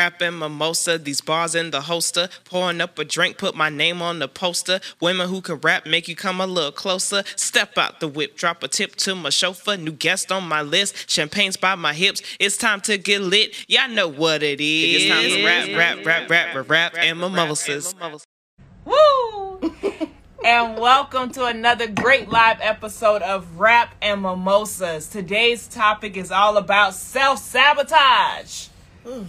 Rapping mimosa, these bars in the holster. Pouring up a drink, put my name on the poster. Women who can rap make you come a little closer. Step out the whip, drop a tip to my chauffeur. New guest on my list, champagne's by my hips. It's time to get lit. Y'all know what it is. It's time to rap, rap, rap, rap, rap, rap, and mimosas. Woo! and welcome to another great live episode of Rap and Mimosas. Today's topic is all about self sabotage.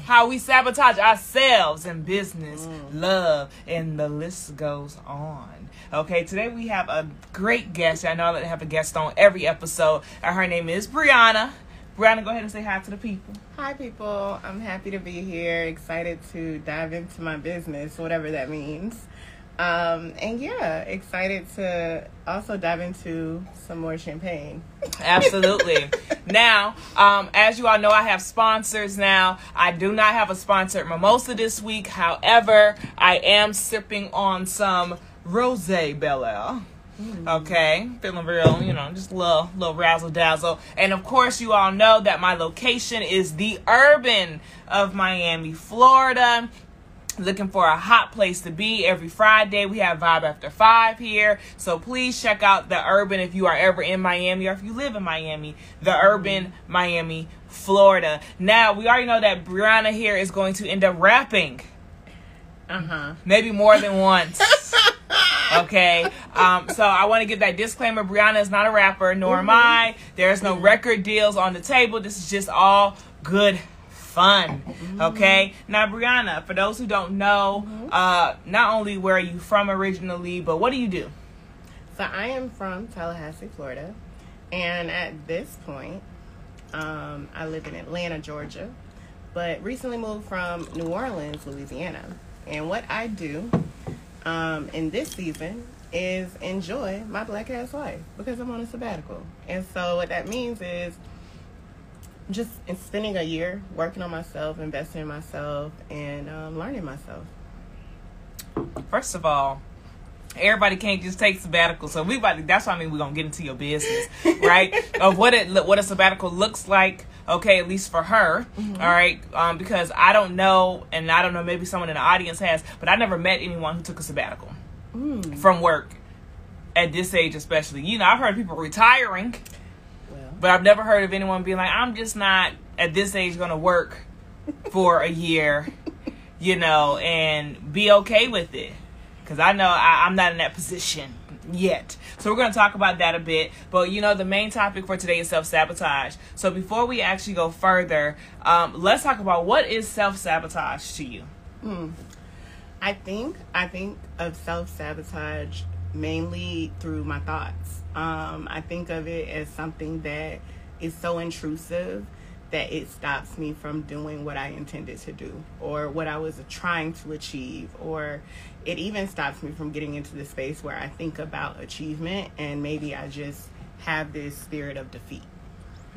How we sabotage ourselves in business, mm. love, and the list goes on. Okay, today we have a great guest. I know I have a guest on every episode. And her name is Brianna. Brianna, go ahead and say hi to the people. Hi, people. I'm happy to be here. Excited to dive into my business, whatever that means. Um, and yeah, excited to also dive into some more champagne. Absolutely. now, um, as you all know, I have sponsors now. I do not have a sponsored mimosa this week. However, I am sipping on some Rose Belaire. Okay, feeling real, you know, just a little, little razzle dazzle. And of course, you all know that my location is the urban of Miami, Florida looking for a hot place to be every Friday. We have Vibe After Five here. So please check out the Urban if you are ever in Miami or if you live in Miami. The Urban Miami, Florida. Now, we already know that Brianna here is going to end up rapping. Uh huh. Maybe more than once. Okay, um, so I want to give that disclaimer. Brianna is not a rapper, nor am I. There's no record deals on the table. This is just all good fun. Okay. Now, Brianna, for those who don't know, uh, not only where are you from originally, but what do you do? So I am from Tallahassee, Florida, and at this point, um, I live in Atlanta, Georgia, but recently moved from New Orleans, Louisiana. And what I do um, in this season is enjoy my black ass life because I'm on a sabbatical. And so what that means is just in spending a year working on myself, investing in myself, and um, learning myself. First of all, everybody can't just take sabbatical. So we about to, that's why I mean we're gonna get into your business, right? of what it what a sabbatical looks like. Okay, at least for her, all right. Um, because I don't know, and I don't know, maybe someone in the audience has, but I never met anyone who took a sabbatical from work at this age, especially. You know, I've heard people retiring, but I've never heard of anyone being like, I'm just not at this age gonna work for a year, you know, and be okay with it. Because I know I, I'm not in that position yet. So we're going to talk about that a bit. But you know, the main topic for today is self sabotage. So before we actually go further, um, let's talk about what is self sabotage to you. I think I think of self sabotage mainly through my thoughts. Um, I think of it as something that is so intrusive that it stops me from doing what I intended to do or what I was trying to achieve, or it even stops me from getting into the space where I think about achievement and maybe I just have this spirit of defeat.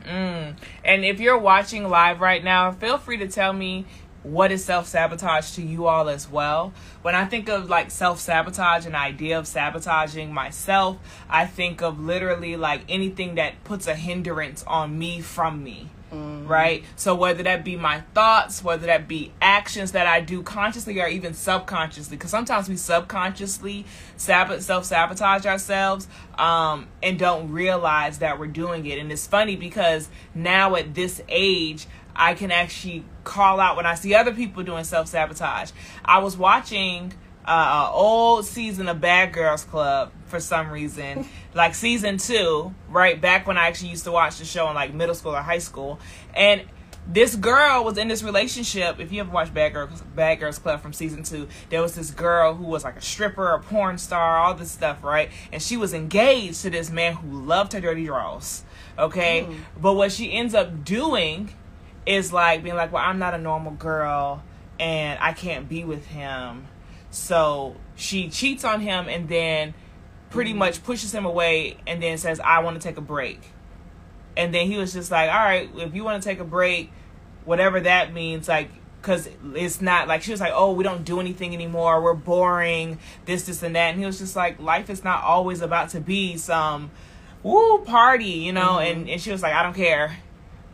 Mm. And if you're watching live right now, feel free to tell me what is self sabotage to you all as well. When I think of like self sabotage and idea of sabotaging myself, I think of literally like anything that puts a hindrance on me from me. Right? So whether that be my thoughts, whether that be actions that I do consciously or even subconsciously, because sometimes we subconsciously sab- self sabotage ourselves um, and don't realize that we're doing it. And it's funny because now at this age, I can actually call out when I see other people doing self sabotage. I was watching uh, an old season of Bad Girls Club for some reason, like season two, right back when I actually used to watch the show in like middle school or high school, and this girl was in this relationship. If you ever watched Bad Girls, Bad Girls Club from season two, there was this girl who was like a stripper, a porn star, all this stuff, right? And she was engaged to this man who loved her dirty draws. Okay, but what she ends up doing is like being like, well, I'm not a normal girl, and I can't be with him. So she cheats on him, and then pretty mm-hmm. much pushes him away, and then says, I want to take a break. And then he was just like, all right, if you want to take a break, whatever that means, like, because it's not like she was like, oh, we don't do anything anymore. We're boring, this, this, and that. And he was just like, life is not always about to be some woo party, you know. Mm-hmm. And, and she was like, I don't care.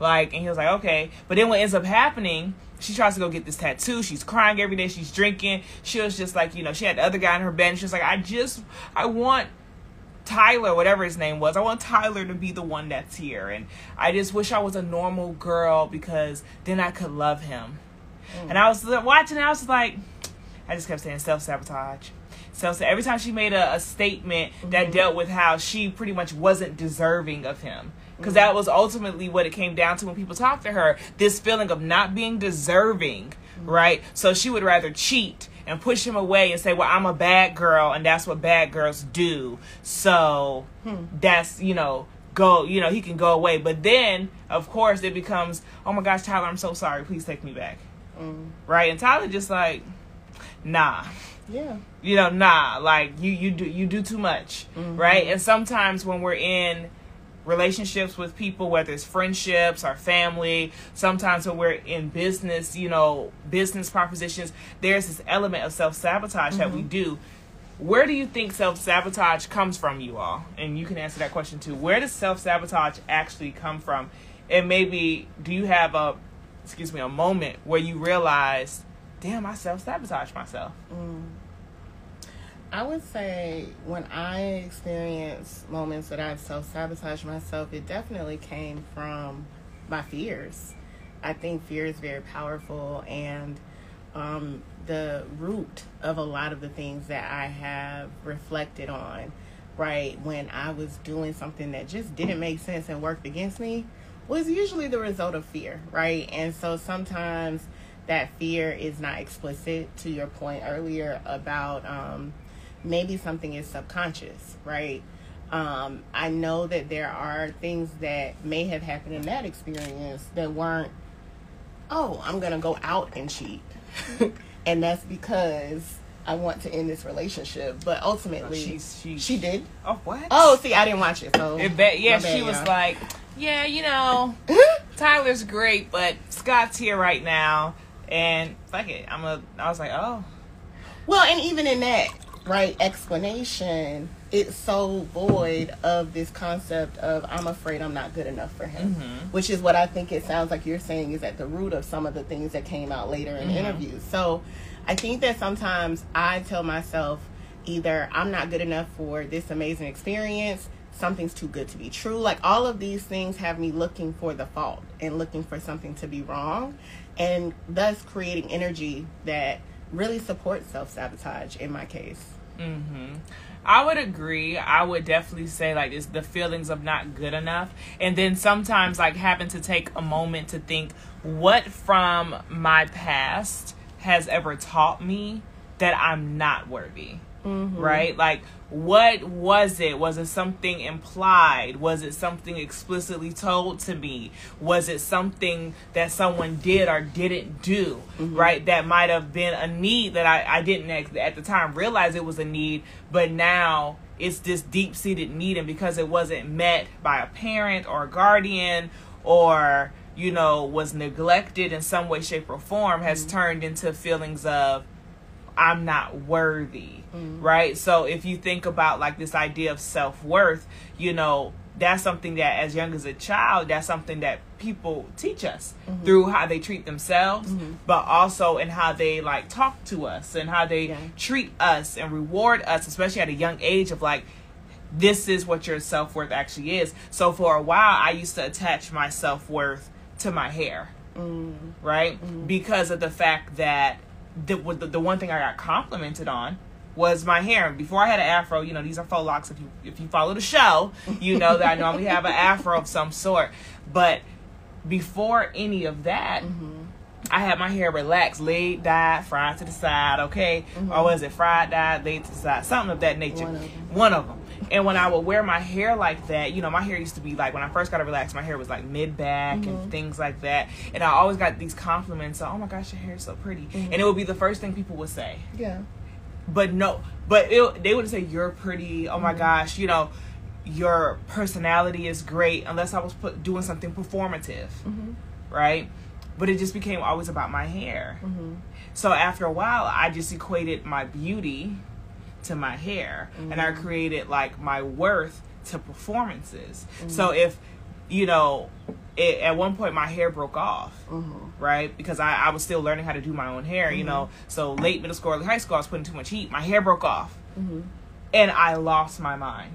Like, and he was like, okay. But then what ends up happening she tries to go get this tattoo. She's crying every day. She's drinking. She was just like, you know, she had the other guy in her bed. And she was like, I just, I want Tyler, whatever his name was. I want Tyler to be the one that's here. And I just wish I was a normal girl because then I could love him. Mm. And I was watching, I was like, I just kept saying self sabotage. So, so every time she made a, a statement mm-hmm. that dealt with how she pretty much wasn't deserving of him, because that was ultimately what it came down to when people talked to her this feeling of not being deserving, mm-hmm. right? So she would rather cheat and push him away and say, Well, I'm a bad girl, and that's what bad girls do. So hmm. that's, you know, go, you know, he can go away. But then, of course, it becomes, Oh my gosh, Tyler, I'm so sorry. Please take me back. Mm. Right? And Tyler just like, Nah. Yeah. You know, nah, like you you do you do too much, mm-hmm. right? And sometimes when we're in relationships with people, whether it's friendships or family, sometimes when we're in business, you know, business propositions, there's this element of self sabotage mm-hmm. that we mm-hmm. do. Where do you think self sabotage comes from, you all? And you can answer that question too. Where does self sabotage actually come from? And maybe do you have a, excuse me, a moment where you realize, damn, I self sabotage myself? Mm. I would say when I experience moments that I've self sabotaged myself, it definitely came from my fears. I think fear is very powerful and um, the root of a lot of the things that I have reflected on, right, when I was doing something that just didn't make sense and worked against me, was usually the result of fear, right? And so sometimes that fear is not explicit to your point earlier about um, maybe something is subconscious, right? Um, I know that there are things that may have happened in that experience that weren't, oh, I'm going to go out and cheat. and that's because I want to end this relationship. But ultimately, she's, she's, she did. Oh, what? Oh, see, I didn't watch it. So, it be- yeah, bad, she was y'all. like, yeah, you know, Tyler's great, but Scott's here right now. And fuck it. I'm a, I was like, oh. Well, and even in that, right explanation, it's so void of this concept of I'm afraid I'm not good enough for him, mm-hmm. which is what I think it sounds like you're saying is at the root of some of the things that came out later in mm-hmm. interviews. So I think that sometimes I tell myself either I'm not good enough for this amazing experience, something's too good to be true. Like all of these things have me looking for the fault and looking for something to be wrong, and thus creating energy that really supports self sabotage in my case. Mm-hmm. I would agree. I would definitely say like it's the feelings of not good enough, and then sometimes like having to take a moment to think what from my past has ever taught me that I'm not worthy. Mm-hmm. Right? Like what was it? Was it something implied? Was it something explicitly told to me? Was it something that someone did or didn't do? Mm-hmm. Right? That might have been a need that I, I didn't at the time realize it was a need, but now it's this deep seated need, and because it wasn't met by a parent or a guardian or you know was neglected in some way shape or form has mm-hmm. turned into feelings of I'm not worthy, mm-hmm. right? So if you think about like this idea of self worth, you know, that's something that as young as a child, that's something that people teach us mm-hmm. through how they treat themselves, mm-hmm. but also in how they like talk to us and how they yeah. treat us and reward us, especially at a young age of like, this is what your self worth actually is. So for a while, I used to attach my self worth to my hair, mm. right? Mm. Because of the fact that the, the, the one thing I got complimented on was my hair. Before I had an afro, you know, these are faux locks. If you if you follow the show, you know that I normally have an afro of some sort. But before any of that, mm-hmm. I had my hair relaxed, laid, dyed, fried to the side. Okay, mm-hmm. or was it fried, dyed, laid to the side, something of that nature. One of them. One of them. And when I would wear my hair like that, you know, my hair used to be like when I first got it relaxed, my hair was like mid back mm-hmm. and things like that. And I always got these compliments. oh my gosh, your hair is so pretty. Mm-hmm. And it would be the first thing people would say. Yeah. But no, but it, they would say you're pretty. Oh my mm-hmm. gosh, you know, your personality is great. Unless I was put, doing something performative, mm-hmm. right? But it just became always about my hair. Mm-hmm. So after a while, I just equated my beauty to my hair mm-hmm. and I created like my worth to performances. Mm-hmm. So if you know it, at one point my hair broke off, right? Because I, I was still learning how to do my own hair, you know. So late middle school, early high school, I was putting too much heat. My hair broke off, and I lost my mind.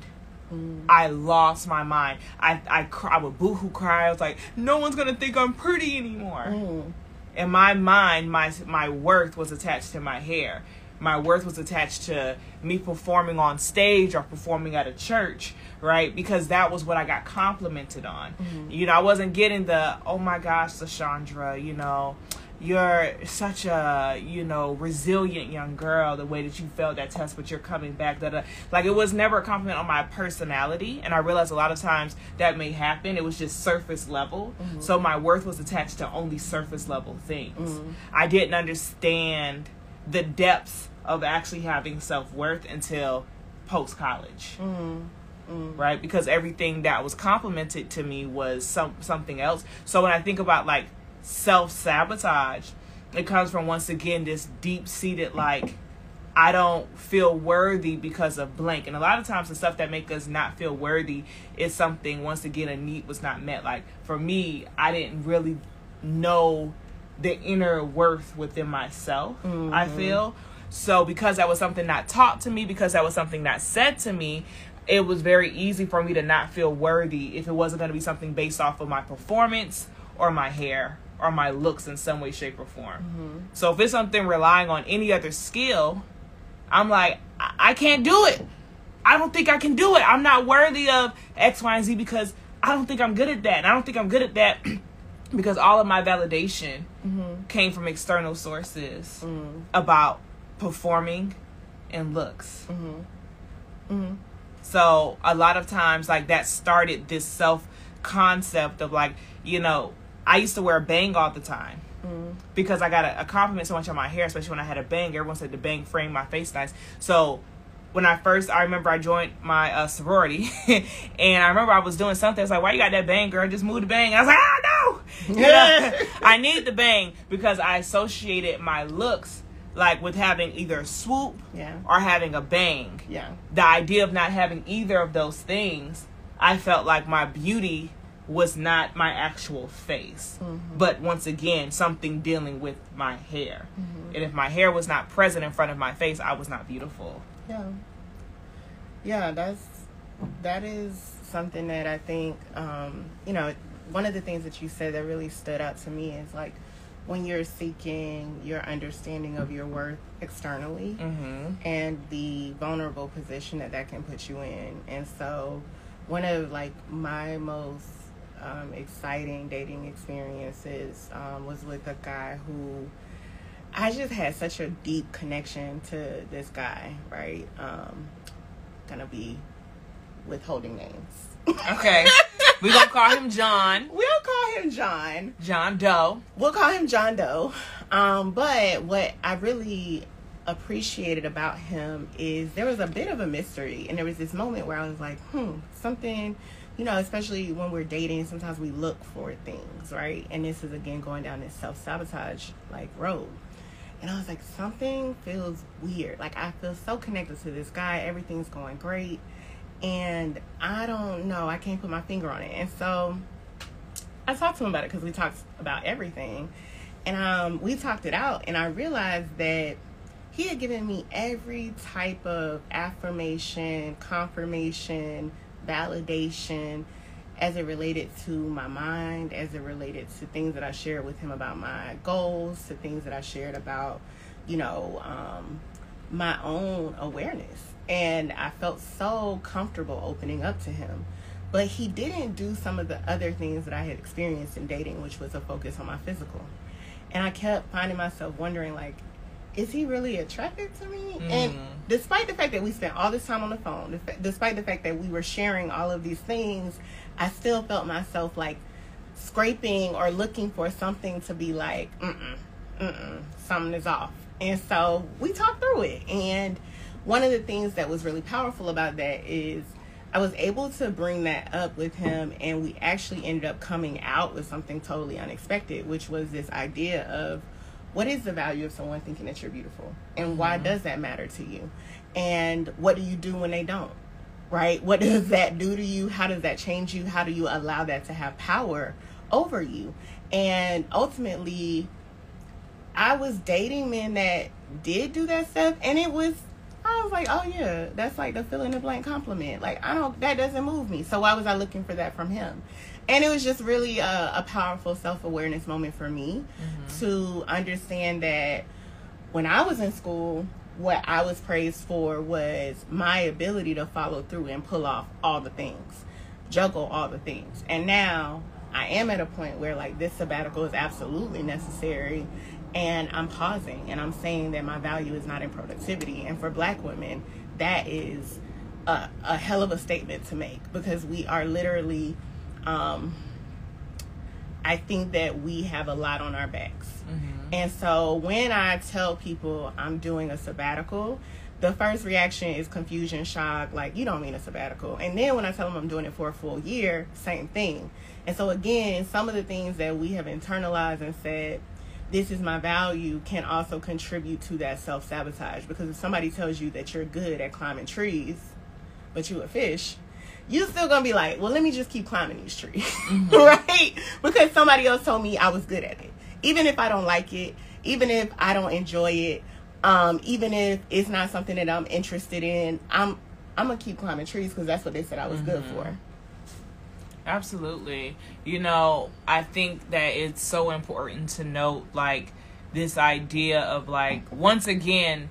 Mm. I lost my mind. I I, cry, I would boohoo cry. I was like, no one's gonna think I'm pretty anymore. Mm. In my mind, my my worth was attached to my hair. My worth was attached to me performing on stage or performing at a church, right? Because that was what I got complimented on. Mm-hmm. You know, I wasn't getting the oh my gosh, Lashandra, you know, you're such a you know resilient young girl the way that you failed that test but you're coming back that like it was never a compliment on my personality and i realized a lot of times that may happen. It was just surface level. Mm-hmm. So my worth was attached to only surface level things. Mm-hmm. I didn't understand the depths of actually having self-worth until post college mm-hmm. right? Because everything that was complimented to me was some something else. So when i think about like self sabotage, it comes from once again this deep seated like I don't feel worthy because of blank. And a lot of times the stuff that make us not feel worthy is something once again a need was not met. Like for me, I didn't really know the inner worth within myself, I mm-hmm. feel. So because that was something not taught to me, because that was something not said to me, it was very easy for me to not feel worthy if it wasn't going to be something based off of my performance or my hair or my looks in some way, shape, or form. Mm-hmm. So if it's something relying on any other skill, I'm like, I, I can't do it. I don't think I can do it. I'm not worthy of X, Y, and Z because I don't think I'm good at that. And I don't think I'm good at that because all of my validation mm-hmm. came from external sources mm-hmm. about performing and looks. So a lot of times, like that started this self concept of like, you know, I used to wear a bang all the time because I got a, a compliment so much on my hair, especially when I had a bang. Everyone said the bang framed my face nice. So when I first, I remember I joined my uh, sorority, and I remember I was doing something. It's like, why you got that bang, girl? Just move the bang. I was like, ah, no. Know? I need the bang because I associated my looks like with having either a swoop Yeah. or having a bang Yeah. the idea of not having either of those things, I felt like my beauty was not my actual face, but once again, something dealing with my hair. And if my hair was not present in front of my face, I was not beautiful. Yeah. Yeah, that's that is something that I think um, you know, one of the things that you said that really stood out to me is like when you're seeking your understanding of your worth externally Mm-hmm. and the vulnerable position that that can put you in. And so one of like my most um, exciting dating experiences um, was with a guy who I just had such a deep connection to this guy, right? Um, gonna be withholding names. Okay. We're going to call him John. We'll call him John. John Doe. We'll call him John Doe. Um, but what I really appreciated about him is there was a bit of a mystery, and there was this moment where I was like, hmm, something. You know, especially when we're dating, sometimes we look for things, right? And this is again going down this self sabotage like road. And I was like, something feels weird. Like I feel so connected to this guy. Everything's going great. And I don't know. I can't put my finger on it. And so I talked to him about it because we talked about everything. And um, we talked it out. And I realized that he had given me every type of affirmation, confirmation, validation as it related to my mind, as it related to things that I shared with him about my goals, to things that I shared about, you know, um, my own awareness. And I felt so comfortable opening up to him. But he didn't do some of the other things that I had experienced in dating, which was a focus on my physical. And I kept finding myself wondering, like, is he really attracted to me? And mm. despite the fact that we spent all this time on the phone, despite the fact that we were sharing all of these things, I still felt myself like scraping or looking for something to be like, mm-mm, mm-mm, something is off. And so we talked through it. And one of the things that was really powerful about that is I was able to bring that up with him, and we actually ended up coming out with something totally unexpected, which was this idea of what is the value of someone thinking that you're beautiful, and why mm-hmm. does that matter to you, and what do you do when they don't, right? What does that do to you? How does that change you? How do you allow that to have power over you. And ultimately, I was dating men that did do that stuff, and it was I was like, oh yeah, that's like the fill in the blank compliment. Like I don't, that doesn't move me. So why was I looking for that from him? And it was just really a, a powerful self awareness moment for me mm-hmm. to understand that when I was in school, what I was praised for was my ability to follow through and pull off all the things, juggle all the things. And now I am at a point where like this sabbatical is absolutely necessary and I'm pausing and I'm saying that my value is not in productivity. And for black women, that is a, a hell of a statement to make because we are literally, um, I think that we have a lot on our backs. Mm-hmm. And so when I tell people I'm doing a sabbatical, the first reaction is confusion, shock, like, you don't mean a sabbatical. And then when I tell them I'm doing it for a full year, same thing. And so, again, some of the things that we have internalized and said, this is my value can also contribute to that self sabotage because if somebody tells you that you're good at climbing trees, but you a fish, you're still gonna be like, well, let me just keep climbing these trees, mm-hmm. right? Because somebody else told me I was good at it. Even if I don't like it, even if I don't enjoy it, um, even if it's not something that I'm interested in, I'm I'm gonna keep climbing trees because that's what they said I was mm-hmm. good for. Absolutely. You know, I think that it's so important to note like this idea of like once again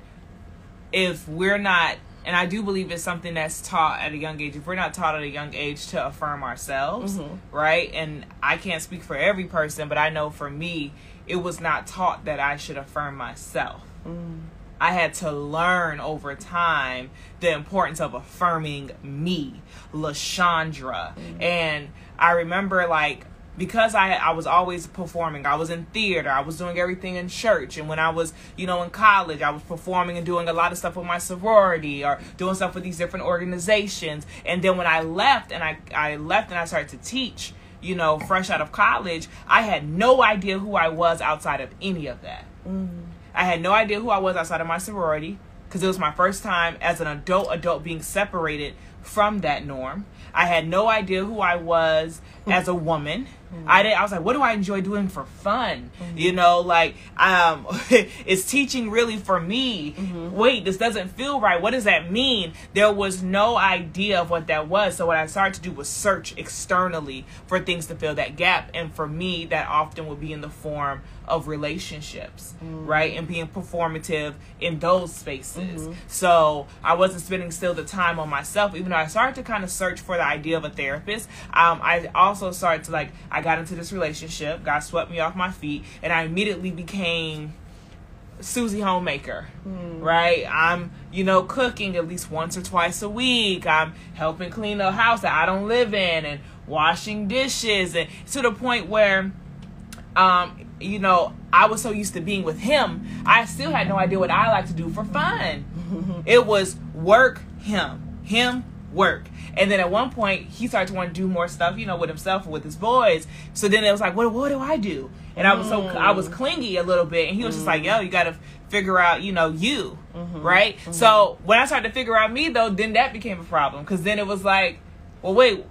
if we're not and I do believe it's something that's taught at a young age. If we're not taught at a young age to affirm ourselves, mm-hmm. right? And I can't speak for every person, but I know for me, it was not taught that I should affirm myself. Mm. I had to learn over time the importance of affirming me, LaShondra. Mm-hmm. And I remember like because I I was always performing. I was in theater. I was doing everything in church. And when I was, you know, in college, I was performing and doing a lot of stuff with my sorority or doing stuff with these different organizations. And then when I left and I I left and I started to teach, you know, fresh out of college, I had no idea who I was outside of any of that. Mm-hmm. I had no idea who I was outside of my sorority because it was my first time as an adult adult being separated from that norm. I had no idea who I was as a woman. Mm-hmm. I did. I was like, what do I enjoy doing for fun? Mm-hmm. You know, like um, is teaching really for me? Mm-hmm. Wait, this doesn't feel right. What does that mean? There was no idea of what that was. So what I started to do was search externally for things to fill that gap, and for me, that often would be in the form of relationships, mm-hmm. right? And being performative in those spaces. Mm-hmm. So I wasn't spending still the time on myself, even though I started to kind of search for the idea of a therapist. Um, I also started to like, I got into this relationship, God swept me off my feet, and I immediately became Susie homemaker, mm. right? I'm, you know, cooking at least once or twice a week. I'm helping clean the house that I don't live in and washing dishes and to the point where um you know, I was so used to being with him, I still had no idea what I like to do for fun. it was work him, him work. And then at one point, he started to want to do more stuff, you know, with himself and with his boys. So then it was like, what, what do I do? And I was so I was mm. clingy a little bit, and he was just like, yo, you got to figure out, you know, you, mm-hmm. right? Mm-hmm. So when I started to figure out me though, then that became a problem because then it was like, well, wait,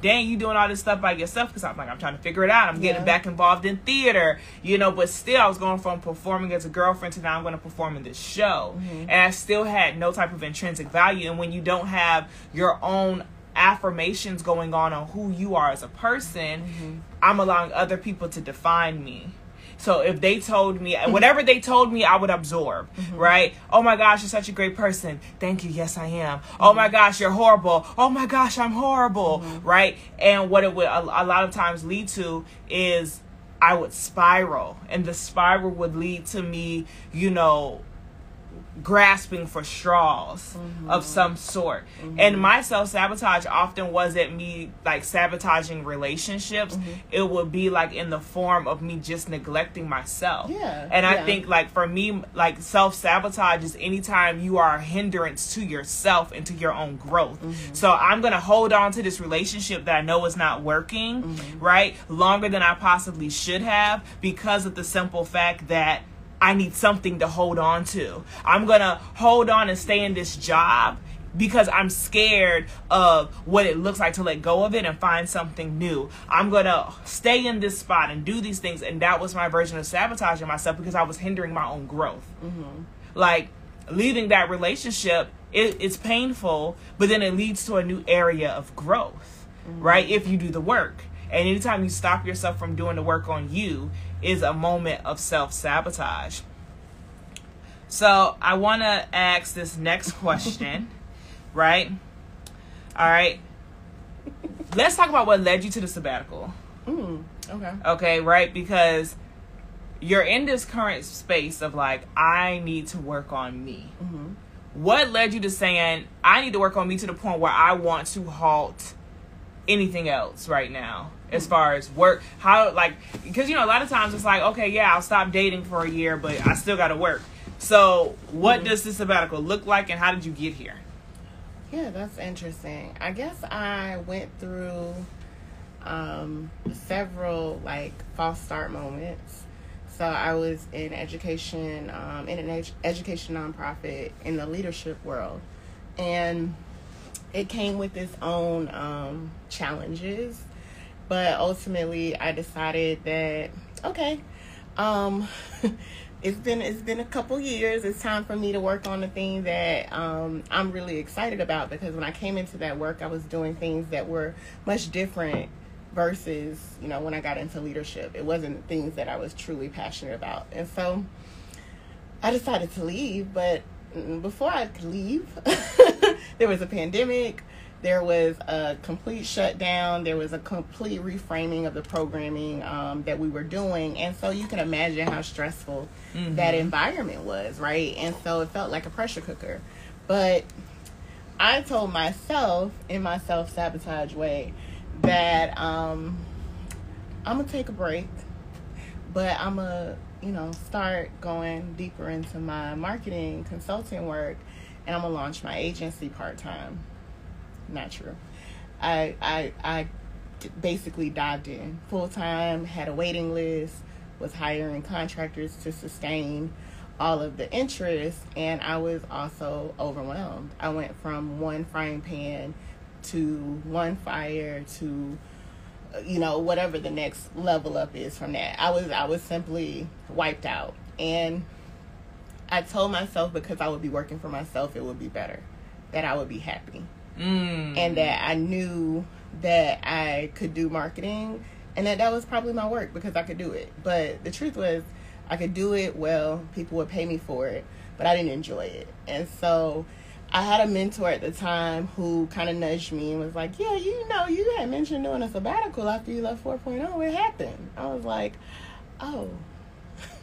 dang, you doing all this stuff by yourself? Because I'm like, I'm trying to figure it out. I'm getting yeah. back involved in theater, you know, but still, I was going from performing as a girlfriend to now I'm going to perform in this show. Mm-hmm. And I still had no type of intrinsic value. And when you don't have your own affirmations going on on who you are as a person, mm-hmm. I'm allowing other people to define me. So if they told me mm-hmm. whatever they told me, I would absorb, mm-hmm. right? Oh my gosh, you're such a great person. Thank you. Yes, I am. Mm-hmm. Oh my gosh, you're horrible. Oh my gosh, I'm horrible, mm-hmm. right? And what it would a, a lot of times lead to is I would spiral, and the spiral would lead to me, you know, grasping for straws mm-hmm. of some sort. Mm-hmm. And my self sabotage often wasn't me like sabotaging relationships. Mm-hmm. It would be like in the form of me just neglecting myself. Yeah. And I yeah. think like for me, like self sabotage is anytime you are a hindrance to yourself and to your own growth. Mm-hmm. So I'm gonna hold on to this relationship that I know is not working, mm-hmm. right? Longer than I possibly should have because of the simple fact that I need something to hold on to. I'm going to hold on and stay in this job because I'm scared of what it looks like to let go of it and find something new. I'm gonna stay in this spot and do these things, and that was my version of sabotaging myself because I was hindering my own growth. Mm-hmm. Like leaving that relationship, it, it's painful, but then it leads to a new area of growth, mm-hmm. right? If you do the work. And anytime you stop yourself from doing the work on you is a moment of self sabotage. So I want to ask this next question, right? All right. Let's talk about what led you to the sabbatical. Mm, okay. Okay, right? Because you're in this current space of like, I need to work on me. Mm-hmm. What led you to saying, I need to work on me to the point where I want to halt anything else right now? As far as work how like because you know a lot of times it's like okay yeah i'll stop dating for a year but i still gotta work. So what mm-hmm. does this sabbatical look like and how did you get here? Yeah that's interesting. I guess i went through um, several like false start moments. So i was in education um, in an ed- education nonprofit in the leadership world and it came with its own um, challenges but ultimately, I decided that okay, um, it's been it's been a couple years. It's time for me to work on the thing that um, I'm really excited about because when I came into that work, I was doing things that were much different versus you know when I got into leadership. It wasn't things that I was truly passionate about, and so I decided to leave. But before I could leave, there was a pandemic there was a complete shutdown. There was a complete reframing of the programming um, that we were doing. And so you can imagine how stressful mm-hmm. that environment was right? And so it felt like a pressure cooker. But i told myself in my self-sabotage way that um, i'm gonna take a break but i'm gonna you know start going deeper into my marketing consulting work and i'm gonna launch my agency part-time not true. I I I basically dived in full time, had a waiting list, was hiring contractors to sustain all of the interest, and I was also overwhelmed. I went from one frying pan to one fire to you know whatever the next level up is from that. I was I was simply wiped out, and I told myself because I would be working for myself, it would be better, that I would be happy mm. and that I knew that I could do marketing and that that was probably my work because I could do it. But the truth was, I could do it well, people would pay me for it, but I didn't enjoy it. And so I had a mentor at the time who kind of nudged me and was like, Yeah, you know, you had mentioned doing a sabbatical after you left 4.0. What happened? I was like, Oh,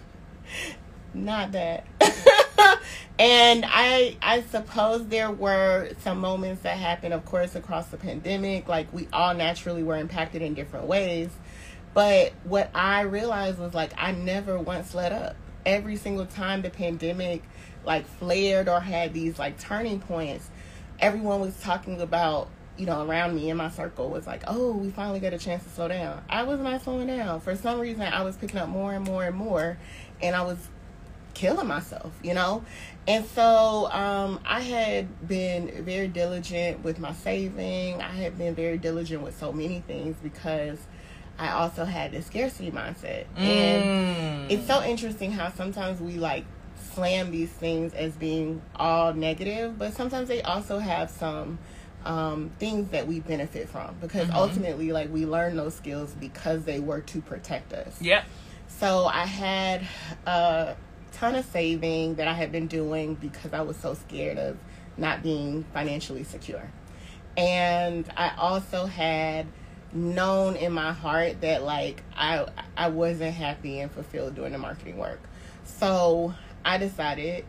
not that. and I I suppose there were some moments that happened, of course, across the pandemic. Like we all naturally were impacted in different ways. But what I realized was like I never once let up. Every single time the pandemic like flared or had these like turning points, everyone was talking about you know, around me in my circle was like, oh, we finally got a chance to slow down. I was not slowing down. For some reason, I was picking up more and more and more, and I was killing myself, you know? And so um, I had been very diligent with my saving. I had been very diligent with so many things because I also had this scarcity mindset. Mm. And it's so interesting how sometimes we like slam these things as being all negative, but sometimes they also have some um, things that we benefit from because mm-hmm. ultimately, like, we learn those skills because they were to protect us. Yeah. So I had uh, ton of saving that I had been doing because I was so scared of not being financially secure. And I also had known in my heart that like I I wasn't happy and fulfilled doing the marketing work. So I decided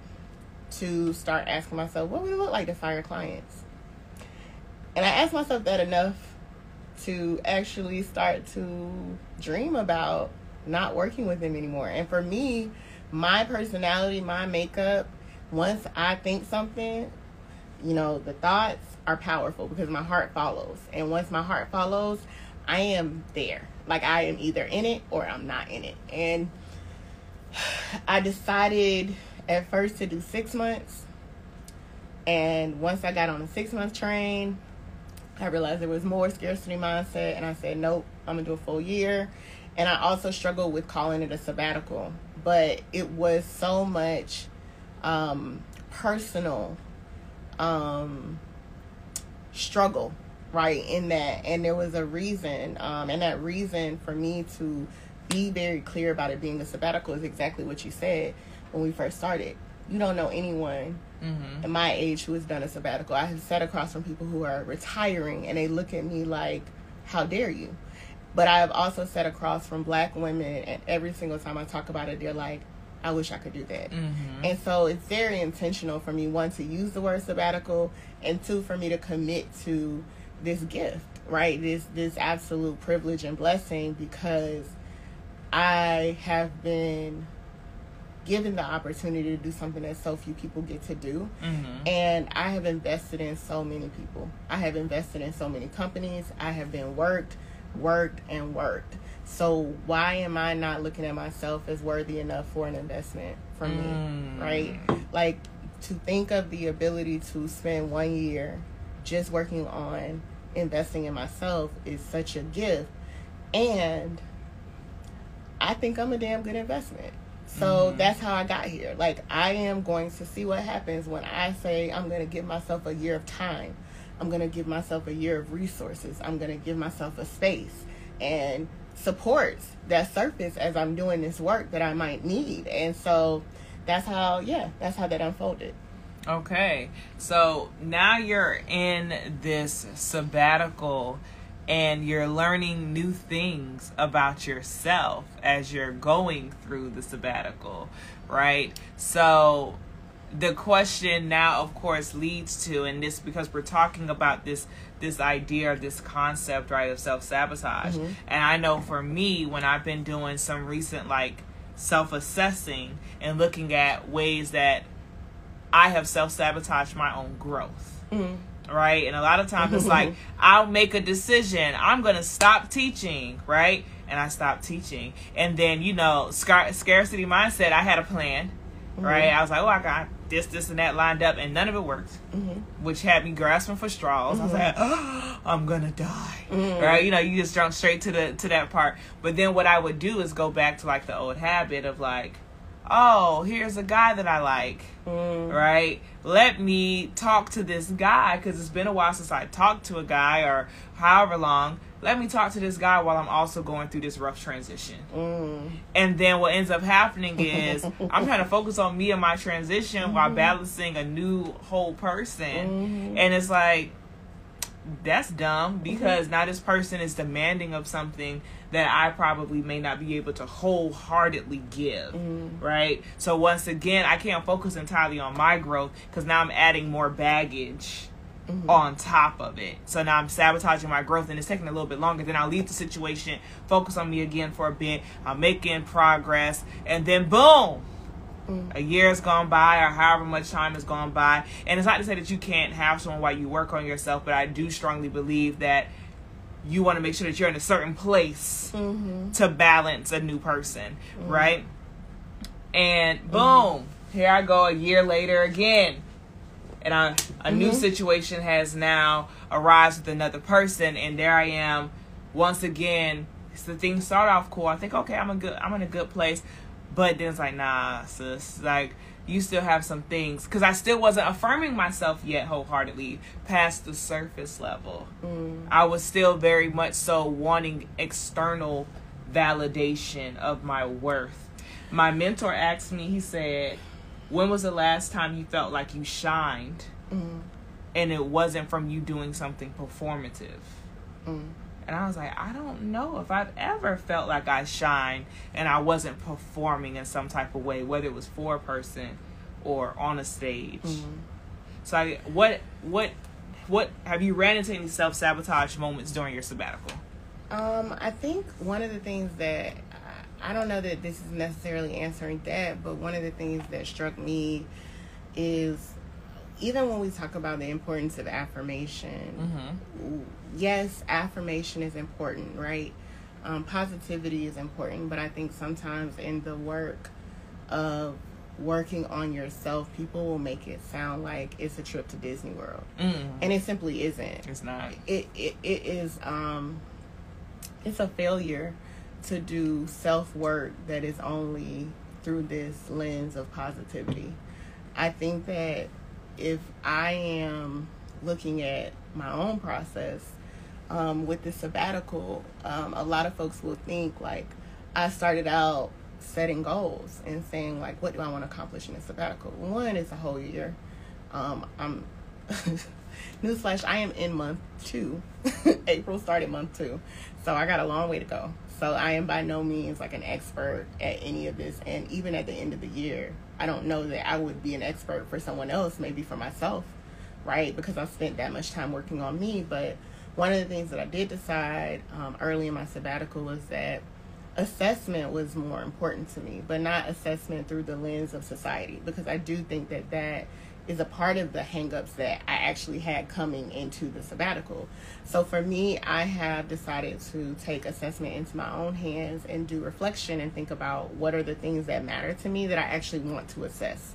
to start asking myself, what would it look like to fire clients? And I asked myself that enough to actually start to dream about not working with them anymore. And for me, my personality, my makeup, once I think something, you know, the thoughts are powerful because my heart follows. And once my heart follows, I am there. Like I am either in it or I'm not in it. And I decided at first to do six months. And once I got on a six month train, I realized there was more scarcity mindset, and I said, nope, I'm gonna do a full year. And I also struggled with calling it a sabbatical, but it was so much um, personal um, struggle, right? In that, and there was a reason, um, and that reason for me to be very clear about it being a sabbatical is exactly what you said when we first started. You don't know anyone Mm-hmm. at my age who has done a sabbatical. I have sat across from people who are retiring and they look at me like, how dare you? But I have also sat across from black women and every single time I talk about it, they're like, I wish I could do that. Mm-hmm. And so it's very intentional for me, one, to use the word sabbatical, and two, for me to commit to this gift, right? This this absolute privilege and blessing because I have been given the opportunity to do something that so few people get to do. Mm-hmm. And I have invested in so many people. I have invested in so many companies. I have been worked, worked, and worked. So why am I not looking at myself as worthy enough for an investment from Mm. me? Right? Like to think of the ability to spend one year just working on investing in myself is such a gift. And I think I'm a damn good investment. So Mhm. that's how I got here. Like I am going to see what happens when I say I'm going to give myself a year of time. I'm going to give myself a year of resources. I'm going to give myself a space and supports that surface as I'm doing this work that I might need. And so that's how yeah, that's how that unfolded. Okay, so now you're in this sabbatical and you're learning new things about yourself as you're going through the sabbatical, right? So the question now of course leads to and this because we're talking about this this idea or this concept right of self-sabotage Mhm. and i know for me when i've been doing some recent like self-assessing and looking at ways that i have self-sabotaged my own growth Mm. right? And a lot of times it's like I'll make a decision. I'm gonna stop teaching, right? And I stop teaching, and then you know, scar- scarcity mindset. I had a plan, right? I was like, oh, I got this, this, and that lined up, and none of it worked, Mhm. which had me grasping for straws. I was like, oh, I'm gonna die, right? You know, you just jump straight to the to that part. But then what I would do is go back to like the old habit of like, oh, here's a guy that I like Mm. right? Let me talk to this guy because it's been a while since I talked to a guy or however long. Let me talk to this guy while I'm also going through this rough transition. Mm. And then what ends up happening is I'm trying to focus on me and my transition while balancing a new whole person. Mhm. And it's like, that's dumb because now this person is demanding of something that I probably may not be able to wholeheartedly give, Mhm. right? So once again, I can't focus entirely on my growth because now I'm adding more baggage Mhm. on top of it. So now I'm sabotaging my growth and it's taking a little bit longer. Then I'll leave the situation, focus on me again for a bit. I'm making progress, and then boom, Mm. a year has gone by or however much time has gone by. And it's not to say that you can't have someone while you work on yourself, but I do strongly believe that you want to make sure that you're in a certain place Mhm. to balance a new person, right? And boom, here I go a year later again. And I, a new Mhm. situation has now arrived with another person, and there I am once again. So things start off cool. I think, okay, I'm a good, I'm in a good place, but then it's like, nah, sis, like you still have some things because I still wasn't affirming myself yet wholeheartedly past the surface level. Mm. I was still very much so wanting external validation of my worth. My mentor asked me, he said, When was the last time you felt like you shined Mm. and it wasn't from you doing something performative? Mm. And I was like, I don't know if I've ever felt like I shined and I wasn't performing in some type of way, whether it was for a person or on a stage. Mm. So, I, what, what, what have you ran into any self sabotage moments during your sabbatical? Um, I think one of the things that I don't know that this is necessarily answering that, but one of the things that struck me is even when we talk about the importance of affirmation, Mm-hmm. yes, affirmation is important, right? Um, positivity is important, but I think sometimes in the work of working on yourself, people will make it sound like it's a trip to Disney World, Mm. and it simply isn't. It's not. It it, it is um, it's a failure to do self work that is only through this lens of positivity. I think that if I am looking at my own process um, with the sabbatical, um, a lot of folks will think like I started out setting goals and saying like, what do I want to accomplish in a sabbatical? One is a whole year. Um, I'm newsflash. I am in month two. April started month two, so I got a long way to go. So I am by no means like an expert at any of this, and even at the end of the year, I don't know that I would be an expert for someone else, maybe for myself, right? Because I spent that much time working on me. But one of the things that I did decide um, early in my sabbatical was that assessment was more important to me, but not assessment through the lens of society, because I do think that that is a part of the hangups that I actually had coming into the sabbatical. So for me, I have decided to take assessment into my own hands and do reflection and think about what are the things that matter to me that I actually want to assess.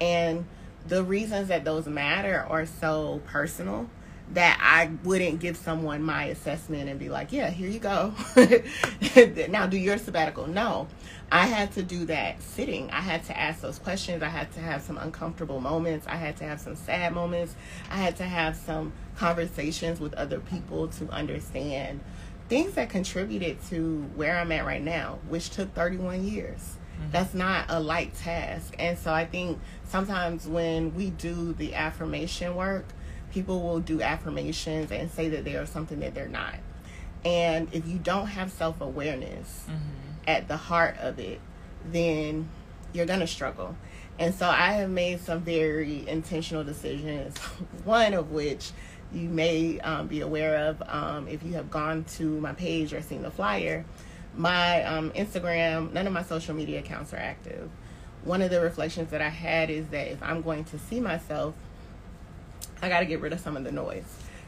And the reasons that those matter are so personal that I wouldn't give someone my assessment and be like, yeah, here you go. now do your sabbatical. No, I had to do that sitting. I had to ask those questions. I had to have some uncomfortable moments. I had to have some sad moments. I had to have some conversations with other people to understand things that contributed to where I'm at right now, which took 31 years. Mm-hmm. That's not a light task. And so I think sometimes when we do the affirmation work, people will do affirmations and say that they are something that they're not. And if you don't have self awareness at the heart of it, then you're going to struggle. And so I have made some very intentional decisions, one of which you may um, be aware of um, if you have gone to my page or seen the flyer. My um, Instagram, none of my social media accounts are active. One of the reflections that I had is that if I'm going to see myself, I got to get rid of some of the noise.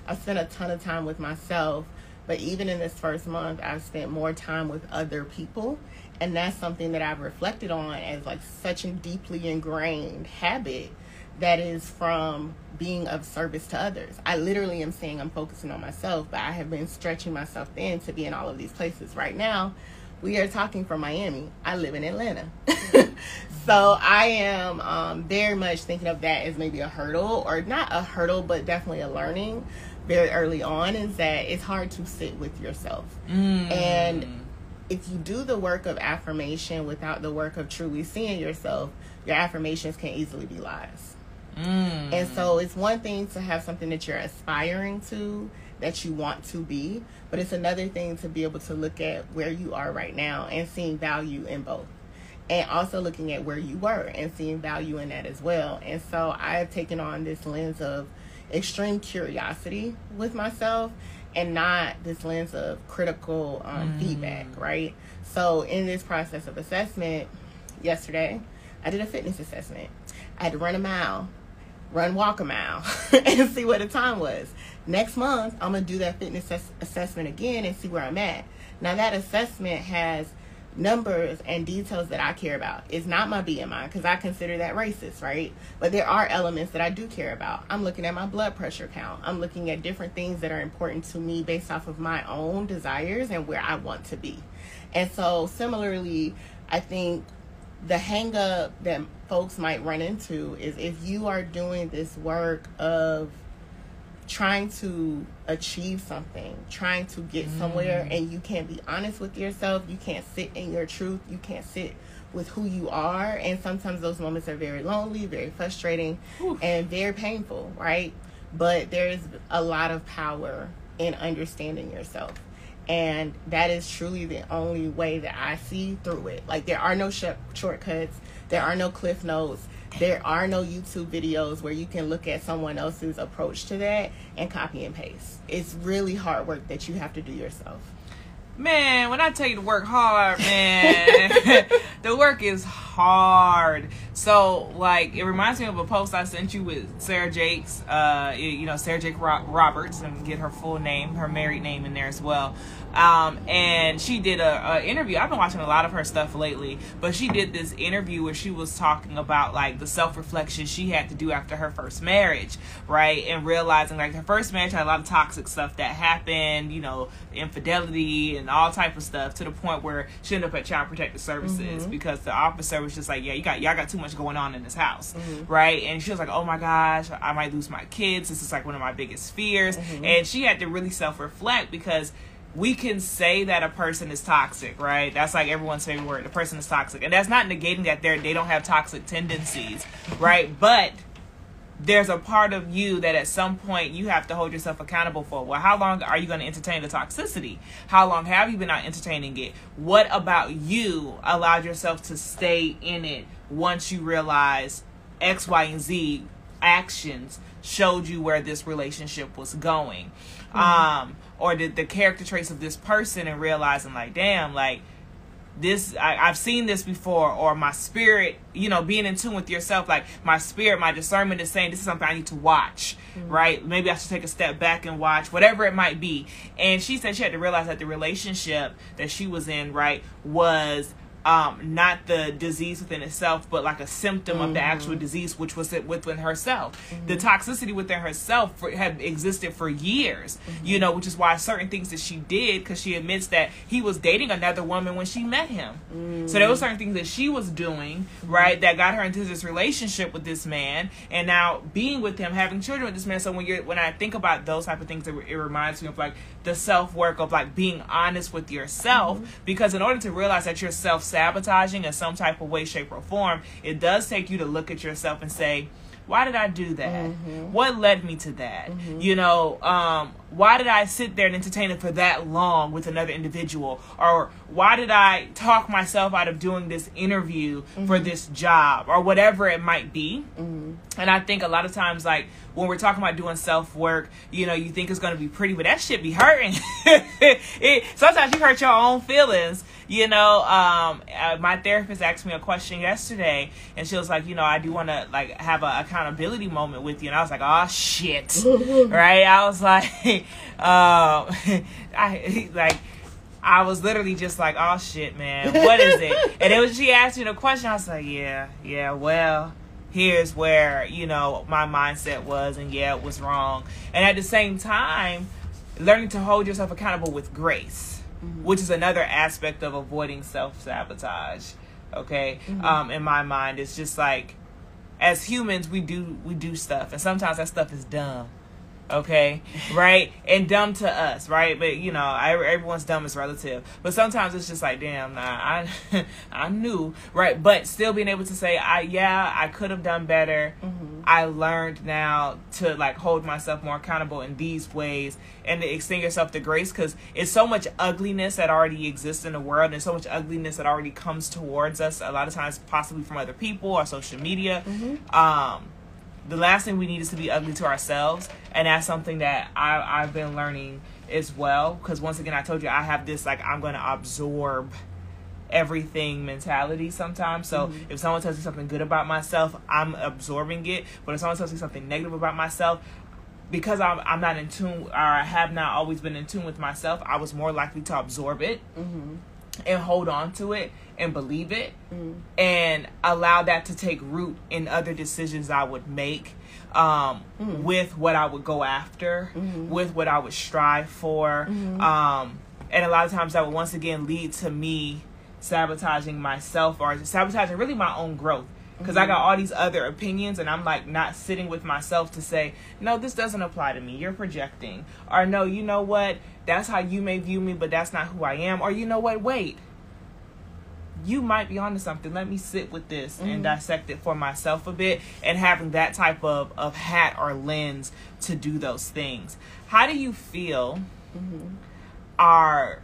I've spent a ton of time with myself, but even in this first month, I've spent more time with other people. And that's something that I've reflected on as like such a deeply ingrained habit that is from being of service to others. I literally am saying I'm focusing on myself, but I have been stretching myself thin to be in all of these places. Right now, we are talking from Miami. I live in Atlanta. so I am um, very much thinking of that as maybe a hurdle, or not a hurdle, but definitely a learning very early on is that it's hard to sit with yourself. And if you do the work of affirmation without the work of truly seeing yourself, your affirmations can easily be lies. And so it's one thing to have something that you're aspiring to, that you want to be, but it's another thing to be able to look at where you are right now and seeing value in both. And also looking at where you were and seeing value in that as well. And so I've taken on this lens of extreme curiosity with myself and not this lens of critical um, feedback, right? So in this process of assessment, yesterday, I did a fitness assessment. I had to run a mile run walk a mile and see what the time was. Next month, I'm gonna do that fitness ass- assessment again and see where I'm at. Now that assessment has numbers and details that I care about. It's not my BMI because I consider that racist, right? But there are elements that I do care about. I'm looking at my blood pressure count. I'm looking at different things that are important to me based off of my own desires and where I want to be. And so similarly, I think the hang up that folks might run into is if you are doing this work of trying to achieve something, trying to get somewhere, mm. and you can't be honest with yourself, you can't sit in your truth, you can't sit with who you are. And sometimes those moments are very lonely, very frustrating, and very painful, right? But there's a lot of power in understanding yourself. And that is truly the only way that I see through it. Like, there are no sh- shortcuts, there are no cliff notes, there are no YouTube videos where you can look at someone else's approach to that and copy and paste. It's really hard work that you have to do yourself. Man, when I tell you to work hard, man, the work is hard. So, like, it reminds me of a post I sent you with Sarah Jakes, uh, you know, Sarah Jake Roberts, and get her full name, her married name in there as well. Um, and she did a, a interview. I've been watching a lot of her stuff lately, but she did this interview where she was talking about like the self reflection she had to do after her first marriage, right? And realizing like her first marriage had a lot of toxic stuff that happened, you know, infidelity and all type of stuff to the point where she ended up at Child Protective Services mm-hmm. because the officer was just like, yeah, you got y'all got too much going on in this house, mm-hmm. right? And she was like, oh my gosh, I might lose my kids. This is like one of my biggest fears, mm-hmm. and she had to really self reflect because we can say that a person is toxic, right? That's like everyone's favorite word. The person is toxic, and that's not negating that they they don't have toxic tendencies, right? But there's a part of you that at some point you have to hold yourself accountable for. Well, how long are you going to entertain the toxicity? How long have you been out entertaining it? What about you allowed yourself to stay in it once you realize X, Y, and Z actions showed you where this relationship was going? Um, or the, the character traits of this person and realizing like, damn, like this I, I've seen this before, or my spirit, you know, being in tune with yourself, like my spirit, my discernment is saying this is something I need to watch, right? Maybe I should take a step back and watch, whatever it might be. And she said she had to realize that the relationship that she was in, right, was um, not the disease within itself, but like a symptom of the actual mm-hmm. disease, which was it within herself. The mm-hmm. toxicity within herself for, had existed for years, you mm-hmm. know, which is why certain things that she did, because she admits that he was dating another woman when she met him. So there were mm. certain things that she was doing, right, that got her into this relationship with this man, and now being with him, having children with this man. So when you're when I think about those type of things, it, it reminds me of like the self work of like being honest with yourself, because in order to realize that you're self sabotaging in some type of way, shape, or form, it does take you to look at yourself and say, why did I do that? What led me to that? You know, um, why did I sit there and entertain it for that long with another individual? Or why did I talk myself out of doing this interview for this job or whatever it might be? And I think a lot of times, like when we're talking about doing self work, you know, you think it's going to be pretty, but that shit be hurting. it, sometimes you hurt your own feelings. You know, um, uh, my therapist asked me a question yesterday, and she was like, you know, I do want to like have an accountability moment with you, and I was like, oh shit, right? I was like, um, I like. I was literally just like, "Oh shit, man, what is it?" and it was she asked me the question. I was like, "Yeah, yeah, well, here's where you know my mindset was, and yeah, it was wrong." And at the same time, learning to hold yourself accountable with grace, which is another aspect of avoiding self sabotage. Okay, um, in my mind, it's just like as humans, we do we do stuff, and sometimes that stuff is dumb okay? Right? And dumb to us right? But you know I, everyone's dumb is relative. But sometimes it's just like damn nah, i i knew right? But still being able to say i yeah i could have done better. I learned now to like hold myself more accountable in these ways and to extend yourself to grace because it's so much ugliness that already exists in the world and so much ugliness that already comes towards us a lot of times possibly from other people or social media. Um the last thing we need is to be ugly to ourselves and that's something that I, i've been learning as well because once again i told you i have this like i'm going to absorb everything mentality sometimes. So mm-hmm. if someone tells me something good about myself i'm absorbing it. But if someone tells me something negative about myself because I'm, I'm not in tune or i have not always been in tune with myself i was more likely to absorb it mm-hmm. And hold on to it and believe it and allow that to take root in other decisions I would make um, with what I would go after, with what I would strive for. Um, and a lot of times that would once again lead to me sabotaging myself or sabotaging really my own growth. Because I mm-hmm. got all these other opinions, and I'm like not sitting with myself to say, no, this doesn't apply to me. You're projecting. Or no, you know what? That's how you may view me, but that's not who I am. Or you know what? Wait, you might be onto something. Let me sit with this and mm-hmm. dissect it for myself a bit and having that type of, of hat or lens to do those things. How do you feel mm-hmm. our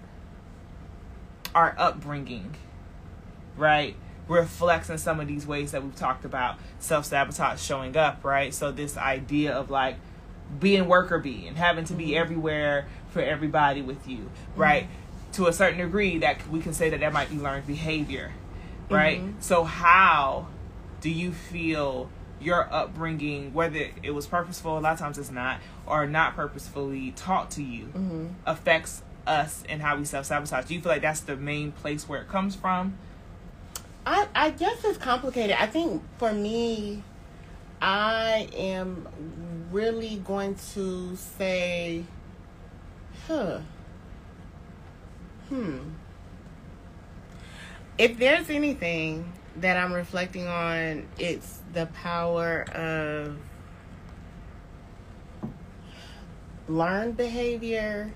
our upbringing, right, reflects in some of these ways that we've talked about self sabotage showing up, right? So this idea of like being worker bee and having to be mm-hmm. everywhere for everybody with you, right? Mm-hmm. To a certain degree, that we can say that that might be learned behavior, right? Mm-hmm. So how do you feel your upbringing, whether it was purposeful, a lot of times it's not, or not purposefully taught to you, affects us and how we self sabotage? Do you feel like that's the main place where it comes from? I, I guess it's complicated. I think for me, I am really going to say, huh, hmm. If there's anything that I'm reflecting on, it's the power of learned behavior.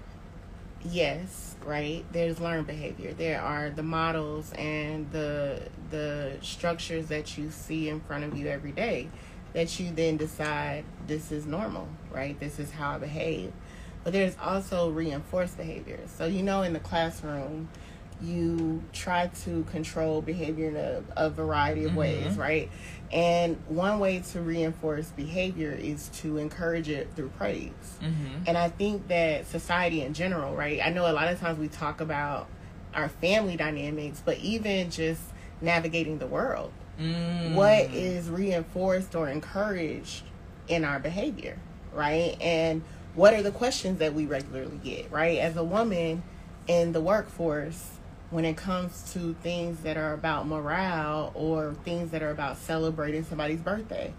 Yes, right? There's learned behavior. There are the models and the the structures that you see in front of you every day that you then decide this is normal, right? This is how I behave. But there's also reinforced behavior. So you know in the classroom you try to control behavior in a, a variety of mm-hmm. ways, right? And one way to reinforce behavior is to encourage it through praise. Mm-hmm. And I think that society in general, right? I know a lot of times we talk about our family dynamics, but even just navigating the world, mm. what is reinforced or encouraged in our behavior, right? And what are the questions that we regularly get, right? As a woman in the workforce, when it comes to things that are about morale or things that are about celebrating somebody's birthday.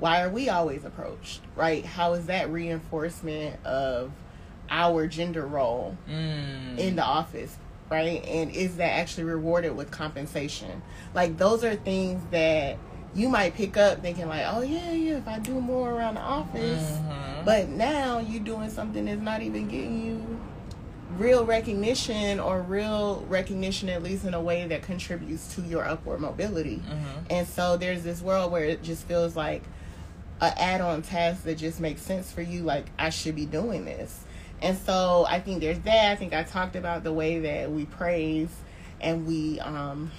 Why are we always approached, right? How is that reinforcement of our gender role mm. in the office, right? And is that actually rewarded with compensation? Like, those are things that you might pick up thinking like, oh yeah, yeah, if I do more around the office. Mm-hmm. But now you're doing something that's not even getting you real recognition or real recognition at least in a way that contributes to your upward mobility mm-hmm. and so there's this world where it just feels like an add-on task that just makes sense for you like i should be doing this and so i think there's that i think i talked about the way that we praise and we um,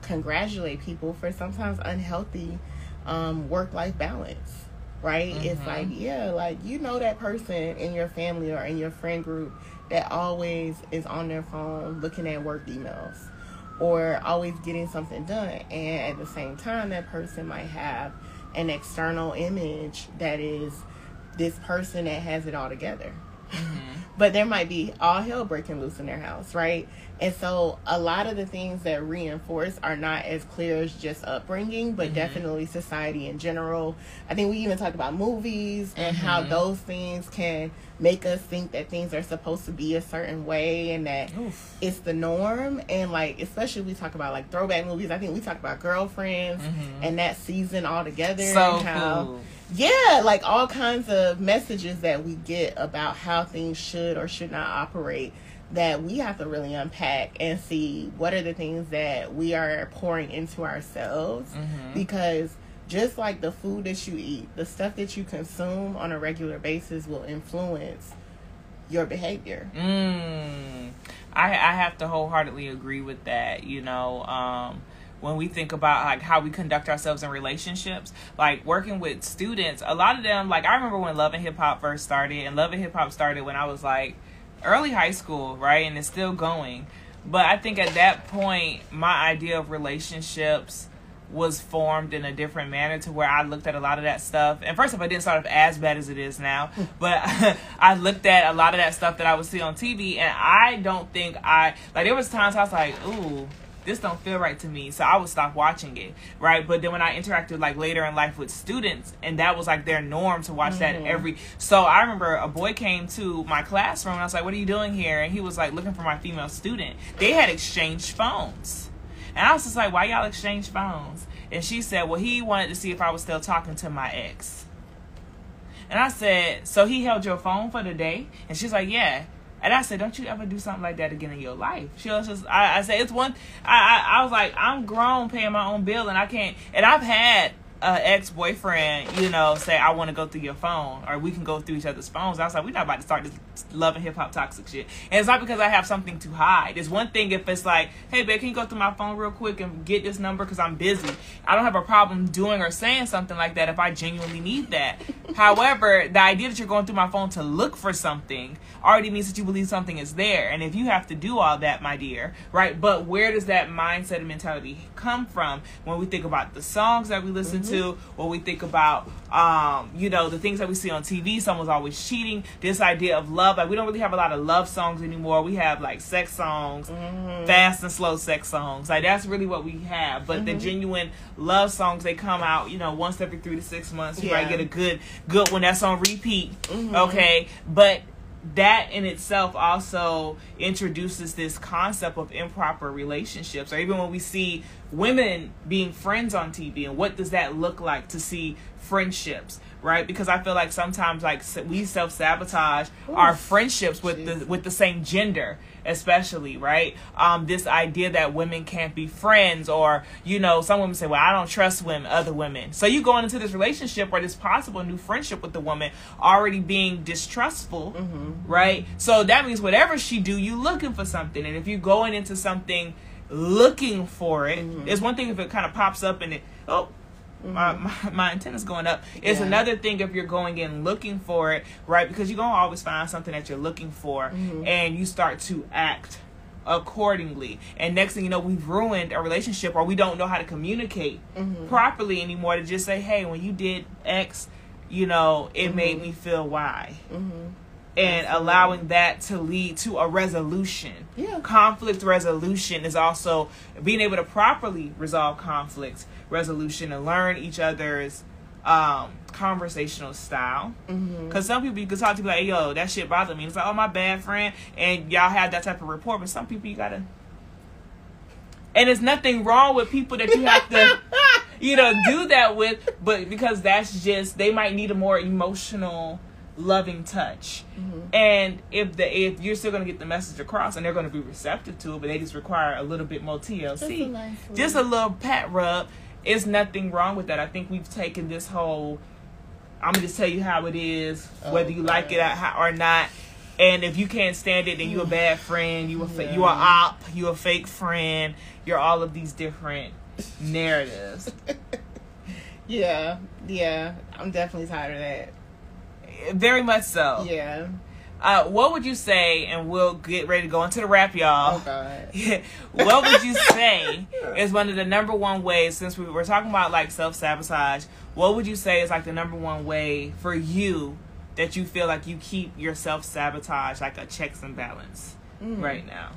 congratulate people for sometimes unhealthy um, work-life balance right mm-hmm. it's like yeah like you know that person in your family or in your friend group that always is on their phone looking at work emails or always getting something done. And at the same time, that person might have an external image that is this person that has it all together. Mm-hmm. but there might be all hell breaking loose in their house, right? And so a lot of the things that reinforce are not as clear as just upbringing, but mm-hmm. definitely society in general. I think we even talked about movies and mm-hmm. how those things can make us think that things are supposed to be a certain way and that Oof. it's the norm. And like, especially we talk about like throwback movies. I think we talk about girlfriends mm-hmm. and that season all together. So and how, cool. Yeah, like all kinds of messages that we get about how things should or should not operate that we have to really unpack and see what are the things that we are pouring into ourselves mm-hmm. because just like the food that you eat, the stuff that you consume on a regular basis will influence your behavior. Mm. I I have to wholeheartedly agree with that. You know, um, when we think about like how we conduct ourselves in relationships, like working with students, a lot of them like I remember when Love and Hip Hop first started, and Love and Hip Hop started when I was like early high school, right? And it's still going. But I think at that point, my idea of relationships was formed in a different manner to where I looked at a lot of that stuff. And first off, I didn't start off as bad as it is now, but I looked at a lot of that stuff that I would see on TV, and I don't think I like. There was times I was like, "Ooh, this don't feel right to me. So i would stop watching it right? But then when i interacted like later in life with students and that was like their norm to watch mm-hmm. that every so i remember a boy came to my classroom and i was like what are you doing here? And he was like looking for my female student. They had exchanged phones. And i was just like why y'all exchange phones? And she said well he wanted to see if i was still talking to my ex. And i said so he held your phone for the day? And she's like yeah and I said, "Don't you ever do something like that again in your life?" She was just, I, I said, "It's one." I, I, I was like, "I'm grown, paying my own bill, and I can't." And I've had uh, ex boyfriend, you know, say I want to go through your phone, or we can go through each other's phones. I was like, we're not about to start this love and hip hop toxic shit. And it's not because I have something to hide. It's one thing if it's like, hey, babe, can you go through my phone real quick and get this number because I'm busy. I don't have a problem doing or saying something like that if I genuinely need that. However, the idea that you're going through my phone to look for something already means that you believe something is there. And if you have to do all that, my dear, right? But where does that mindset and mentality come from when we think about the songs that we listen mm-hmm. to, when we think about, um, you know, the things that we see on TV, someone's always cheating. This idea of love, like we don't really have a lot of love songs anymore. We have like sex songs, Mm-hmm. fast and slow sex songs. Like that's really what we have. But Mm-hmm. the genuine love songs, they come out, you know, once every three to six months. You Yeah. might get a good, good one that's on repeat. Mm-hmm. Okay, but that in itself also introduces this concept of improper relationships or even when we see women being friends on TV and what does that look like to see friendships right? Because I feel like sometimes like we self-sabotage our friendships with the with the same gender especially right? Um this idea that women can't be friends or you know some women say well I don't trust women other women. So you going into this relationship or this possible new friendship with the woman already being distrustful right? So that means whatever she do you looking for something. And if you're going into something looking for it it's one thing if it kind of pops up and it oh my, my, my antenna's going up. It's Yeah. another thing if you're going in looking for it, right? Because you're gonna always find something that you're looking for, mm-hmm. and you start to act accordingly. And next thing you know, we've ruined a relationship, or we don't know how to communicate mm-hmm. properly anymore. To just say, "Hey, when you did X, you know, it mm-hmm. made me feel Y." And allowing that to lead to a resolution. Yeah. Conflict resolution is also being able to properly resolve conflict resolution and learn each other's um, conversational style. Because some people you can talk to be like, yo, that shit bothered me. It's like, oh, my bad friend. And y'all have that type of rapport. But some people you gotta. And there's nothing wrong with people that you have to, you know, do that with. But because that's just, they might need a more emotional, loving touch. And if the if you're still gonna get the message across and they're gonna be receptive to it, but they just require a little bit more TLC, Just a nice just a little pat rub, is nothing wrong with that. I think we've taken this whole. I'm gonna just tell you how it is, whether you like it or or not. And if you can't stand it, then you're a mm. bad friend. You a fa- Yeah. you a op. You a fake friend. You're all of these different narratives. Yeah, yeah. I'm definitely tired of that. Very much so. Yeah. Uh, what would you say? And we'll get ready to go into the wrap, y'all. Oh God. what would you say is one of the number one ways since we were talking about like self sabotage? What would you say is like the number one way for you that you feel like you keep your self sabotage like a checks and balance right now?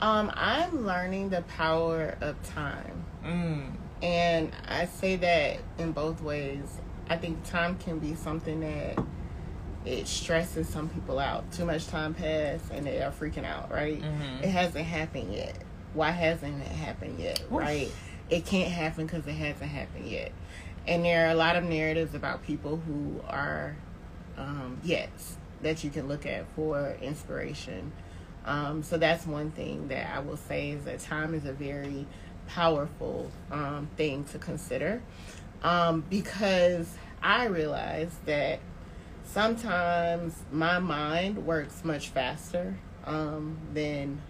Um, I'm learning the power of time. Mm. And I say that in both ways. I think time can be something that it stresses some people out. Too much time passed and they are freaking out, right? Mhm. It hasn't happened yet. Why hasn't it happened yet, Oof. right? It can't happen because it hasn't happened yet. And there are a lot of narratives about people who are um, yes that you can look at for inspiration. Um, so that's one thing that I will say is that time is a very powerful um, thing to consider um, because I realize that sometimes my mind works much faster um, than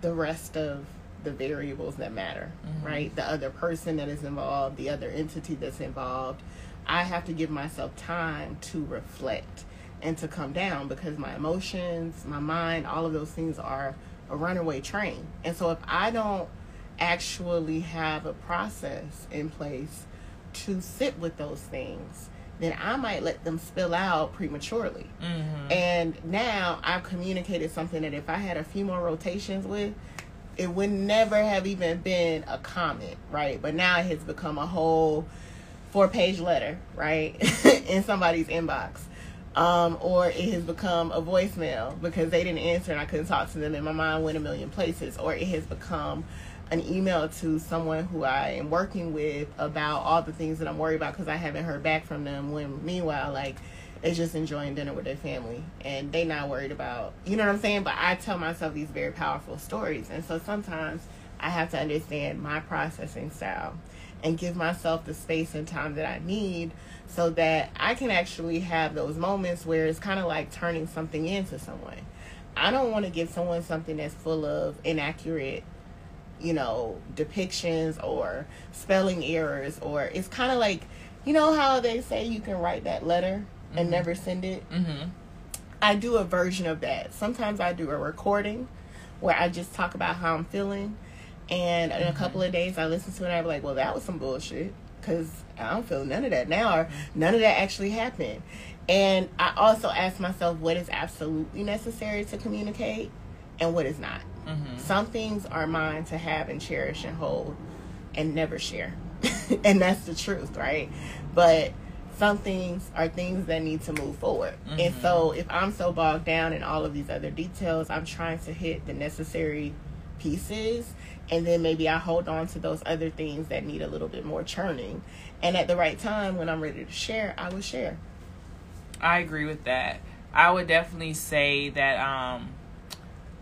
the rest of the variables that matter, right? The other person that is involved, the other entity that's involved. I have to give myself time to reflect and to come down because my emotions, my mind, all of those things are a runaway train. And so if I don't actually have a process in place to sit with those things, then I might let them spill out prematurely. Mm-hmm. And now I've communicated something that if I had a few more rotations with, it would never have even been a comment, right? But now it has become a whole four page letter, right? in somebody's inbox. Um, or it has become a voicemail because they didn't answer and I couldn't talk to them and my mind went a million places. Or it has become an email to someone who I am working with about all the things that I'm worried about because I haven't heard back from them. When meanwhile, like, they're just enjoying dinner with their family and they not worried about, you know what I'm saying? But I tell myself these very powerful stories. And so sometimes I have to understand my processing style and give myself the space and time that I need so that I can actually have those moments where it's kind of like turning something into someone. I don't want to give someone something that's full of inaccurate, you know, depictions or spelling errors, or it's kind of like, you know, how they say you can write that letter and mm-hmm. never send it? Mm-hmm. I do a version of that. Sometimes I do a recording where I just talk about how I'm feeling. And in a mm-hmm. couple of days, I listen to it. and I'm like, well, that was some bullshit because I don't feel none of that now, or mm-hmm. none of that actually happened. And I also ask myself what is absolutely necessary to communicate and what is not. Mm-hmm. Some things are mine to have and cherish and hold and never share. and that's the truth, right? But some things are things that need to move forward. And Mm-hmm. so if I'm so bogged down in all of these other details, I'm trying to hit the necessary pieces and then maybe I hold on to those other things that need a little bit more churning. And at the right time when I'm ready to share, I will share. I agree with that. I would definitely say that um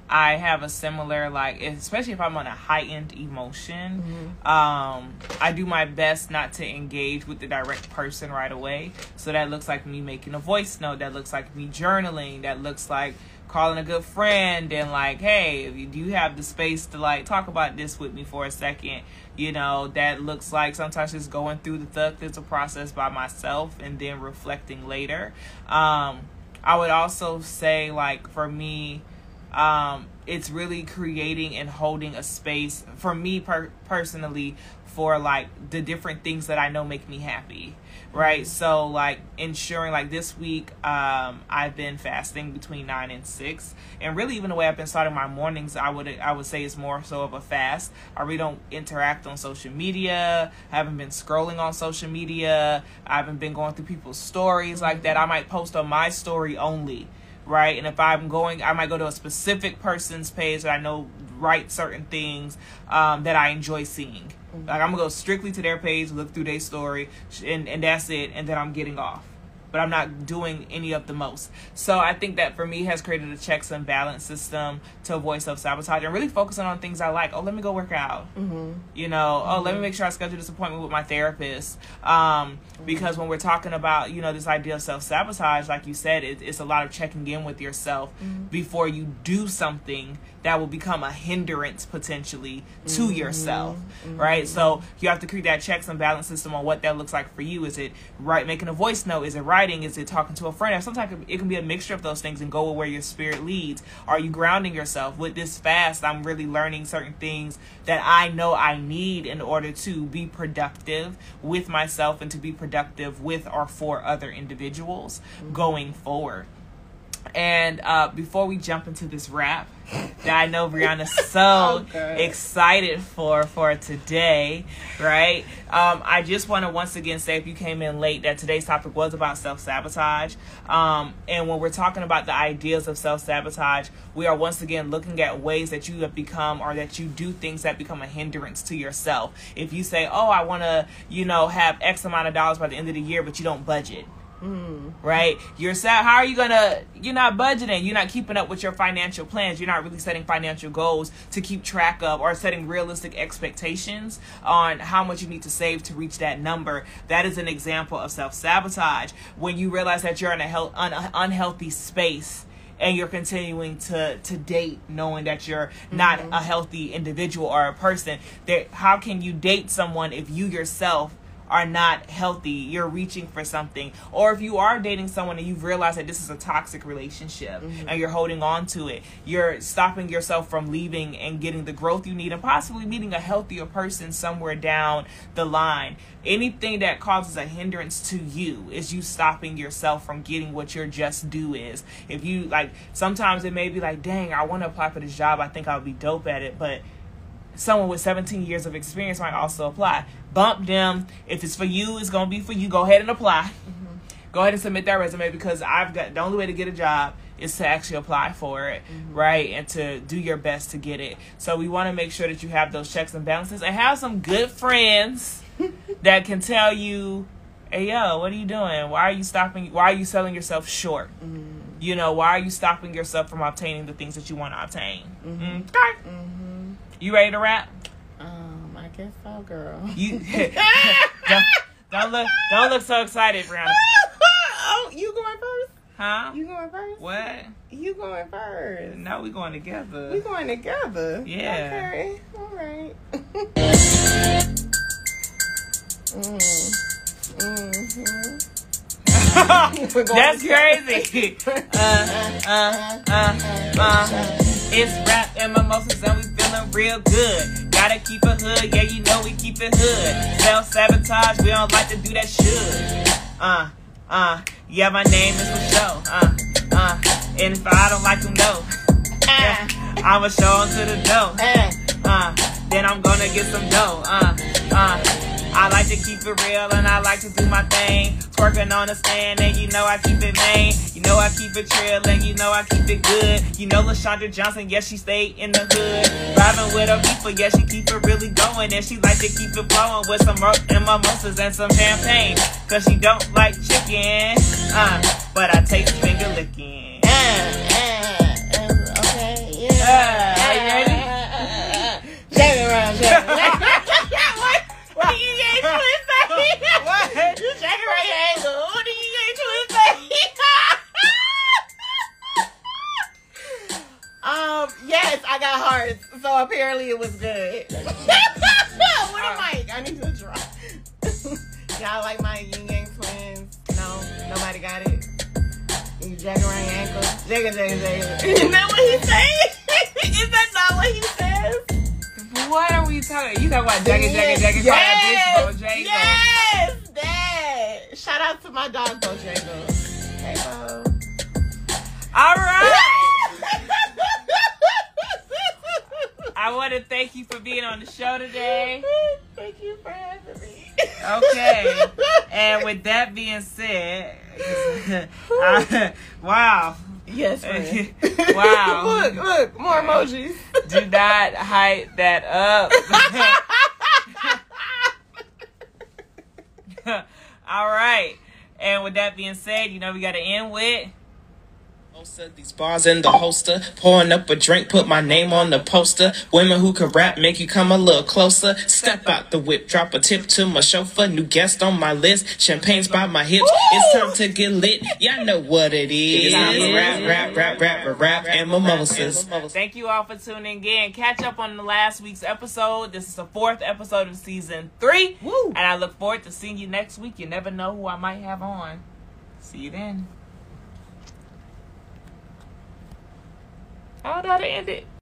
I have a similar like especially if I'm on a heightened emotion, um I do my best not to engage with the direct person right away. So that looks like me making a voice note, that looks like me journaling, that looks like calling a good friend and like, hey, do you have the space to like talk about this with me for a second? You know, that looks like sometimes just going through the thug a process by myself and then reflecting later. Um, I would also say like for me, um, it's really creating and holding a space for me per- personally for like the different things that I know make me happy right? So like ensuring like this week um i've been fasting between nine and six. And really even the way i've been starting my mornings i would i would say it's more so of a fast. I really don't interact on social media. I haven't been scrolling on social media. I haven't been going through people's stories like that. I might post on my story only right? And if I'm going, I might go to a specific person's page that I know write certain things um, that I enjoy seeing. Like I'm gonna go strictly to their page, look through their story, and and that's it. And then I'm getting off. But I'm not doing any of the most. So I think that for me has created a checks and balance system to avoid self sabotage and really focusing on things I like. Oh, let me go work out. Mm-hmm. You know, oh, let me mm-hmm. make sure I schedule this appointment with my therapist. Um, mm-hmm. because when we're talking about, you know, this idea of self sabotage, like you said, it, it's a lot of checking in with yourself before you do something that will become a hindrance potentially to yourself, right? So you have to create that checks and balance system on what that looks like for you. Is it right making a voice note? Is it writing? Is it talking to a friend? Sometimes it can be a mixture of those things and go with where your spirit leads. Are you grounding yourself? With this fast, I'm really learning certain things that I know I need in order to be productive with myself and to be productive with or for other individuals mm-hmm. going forward. And uh, before we jump into this rap that I know Brianna's so Okay. excited for for today, right? Um, I just want to once again say, if you came in late, that today's topic was about self sabotage. Um, and when we're talking about the ideas of self sabotage, we are once again looking at ways that you have become or that you do things that become a hindrance to yourself. If you say, "Oh, I want to," you know, have X amount of dollars by the end of the year, but you don't budget right? You're sad. How are you gonna? You're not budgeting. You're not keeping up with your financial plans. You're not really setting financial goals to keep track of, or setting realistic expectations on how much you need to save to reach that number. That is an example of self sabotage. When you realize that you're in a health, un- unhealthy space. And you're continuing to, to date knowing that you're not mm-hmm. a healthy individual or a person. That how can you date someone if you yourself are not healthy, you're reaching for something, or if you are dating someone and you've realized that this is a toxic relationship mm-hmm. and you're holding on to it, you're stopping yourself from leaving and getting the growth you need and possibly meeting a healthier person somewhere down the line. Anything that causes a hindrance to you is you stopping yourself from getting what your just due is. If you like, sometimes it may be like, dang, I want to apply for this job, I think I'll be dope at it, but someone with 17 years of experience might also apply. Bump them. If it's for you, it's gonna be for you. Go ahead and apply. Mm-hmm. Go ahead and submit that resume because I've got the only way to get a job is to actually apply for it, mm-hmm. right? And to do your best to get it. So we want to make sure that you have those checks and balances and have some good friends that can tell you, "Hey, yo, what are you doing? Why are you stopping? Why are you selling yourself short? Mm-hmm. You know, why are you stopping yourself from obtaining the things that you want to obtain?" Okay. You ready to rap? Um, I guess so, girl. You don't, don't look don't look so excited, Brianna. oh, you going first? Huh? You going first? What? You going first? No, we going together. We going together. Yeah. Okay. All right. mm. Mm-hmm. That's together. crazy. uh, uh, uh, uh. It's rap and mimosas and we feeling real good. gotta keep it hood. Yeah, you know we keep it hood. Self sabotage, we don't like to do that should. Uh, uh, yeah, my name is for show. Uh, uh, and if I don't like them, no. Yeah, I'ma show show 'em to the dough. Uh, then I'm gonna get some dough. Uh, uh. I like to keep it real and I like to do my thing. Twerking on the stand and you know I keep it main. You know I keep it trill and you know I keep it good. You know LaShonda Johnson, yes she stayed in the hood. Driving with her people, yes, she keep it really going. And she like to keep it flowing with some ro- and mimosas and some champagne. Cause she don't like chicken. Uh, but I taste finger licking. Okay, that up. All right. And with that being said, you know we got to end with. These bars in the holster, pouring up a drink, put my name on the poster. Women who can rap make you come a little closer. Step out the whip, drop a tip to my chauffeur. New guest on my list, champagne's by my hips. It's time to get lit. Y'all know what it is. Rap, rap, rap, rap, rap, rap, and mimosas. Thank you all for tuning in. Catch up on the last week's episode. This is the fourth episode of season three. Woo. And I look forward to seeing you next week. You never know who I might have on. See you then. I don't know how to end it.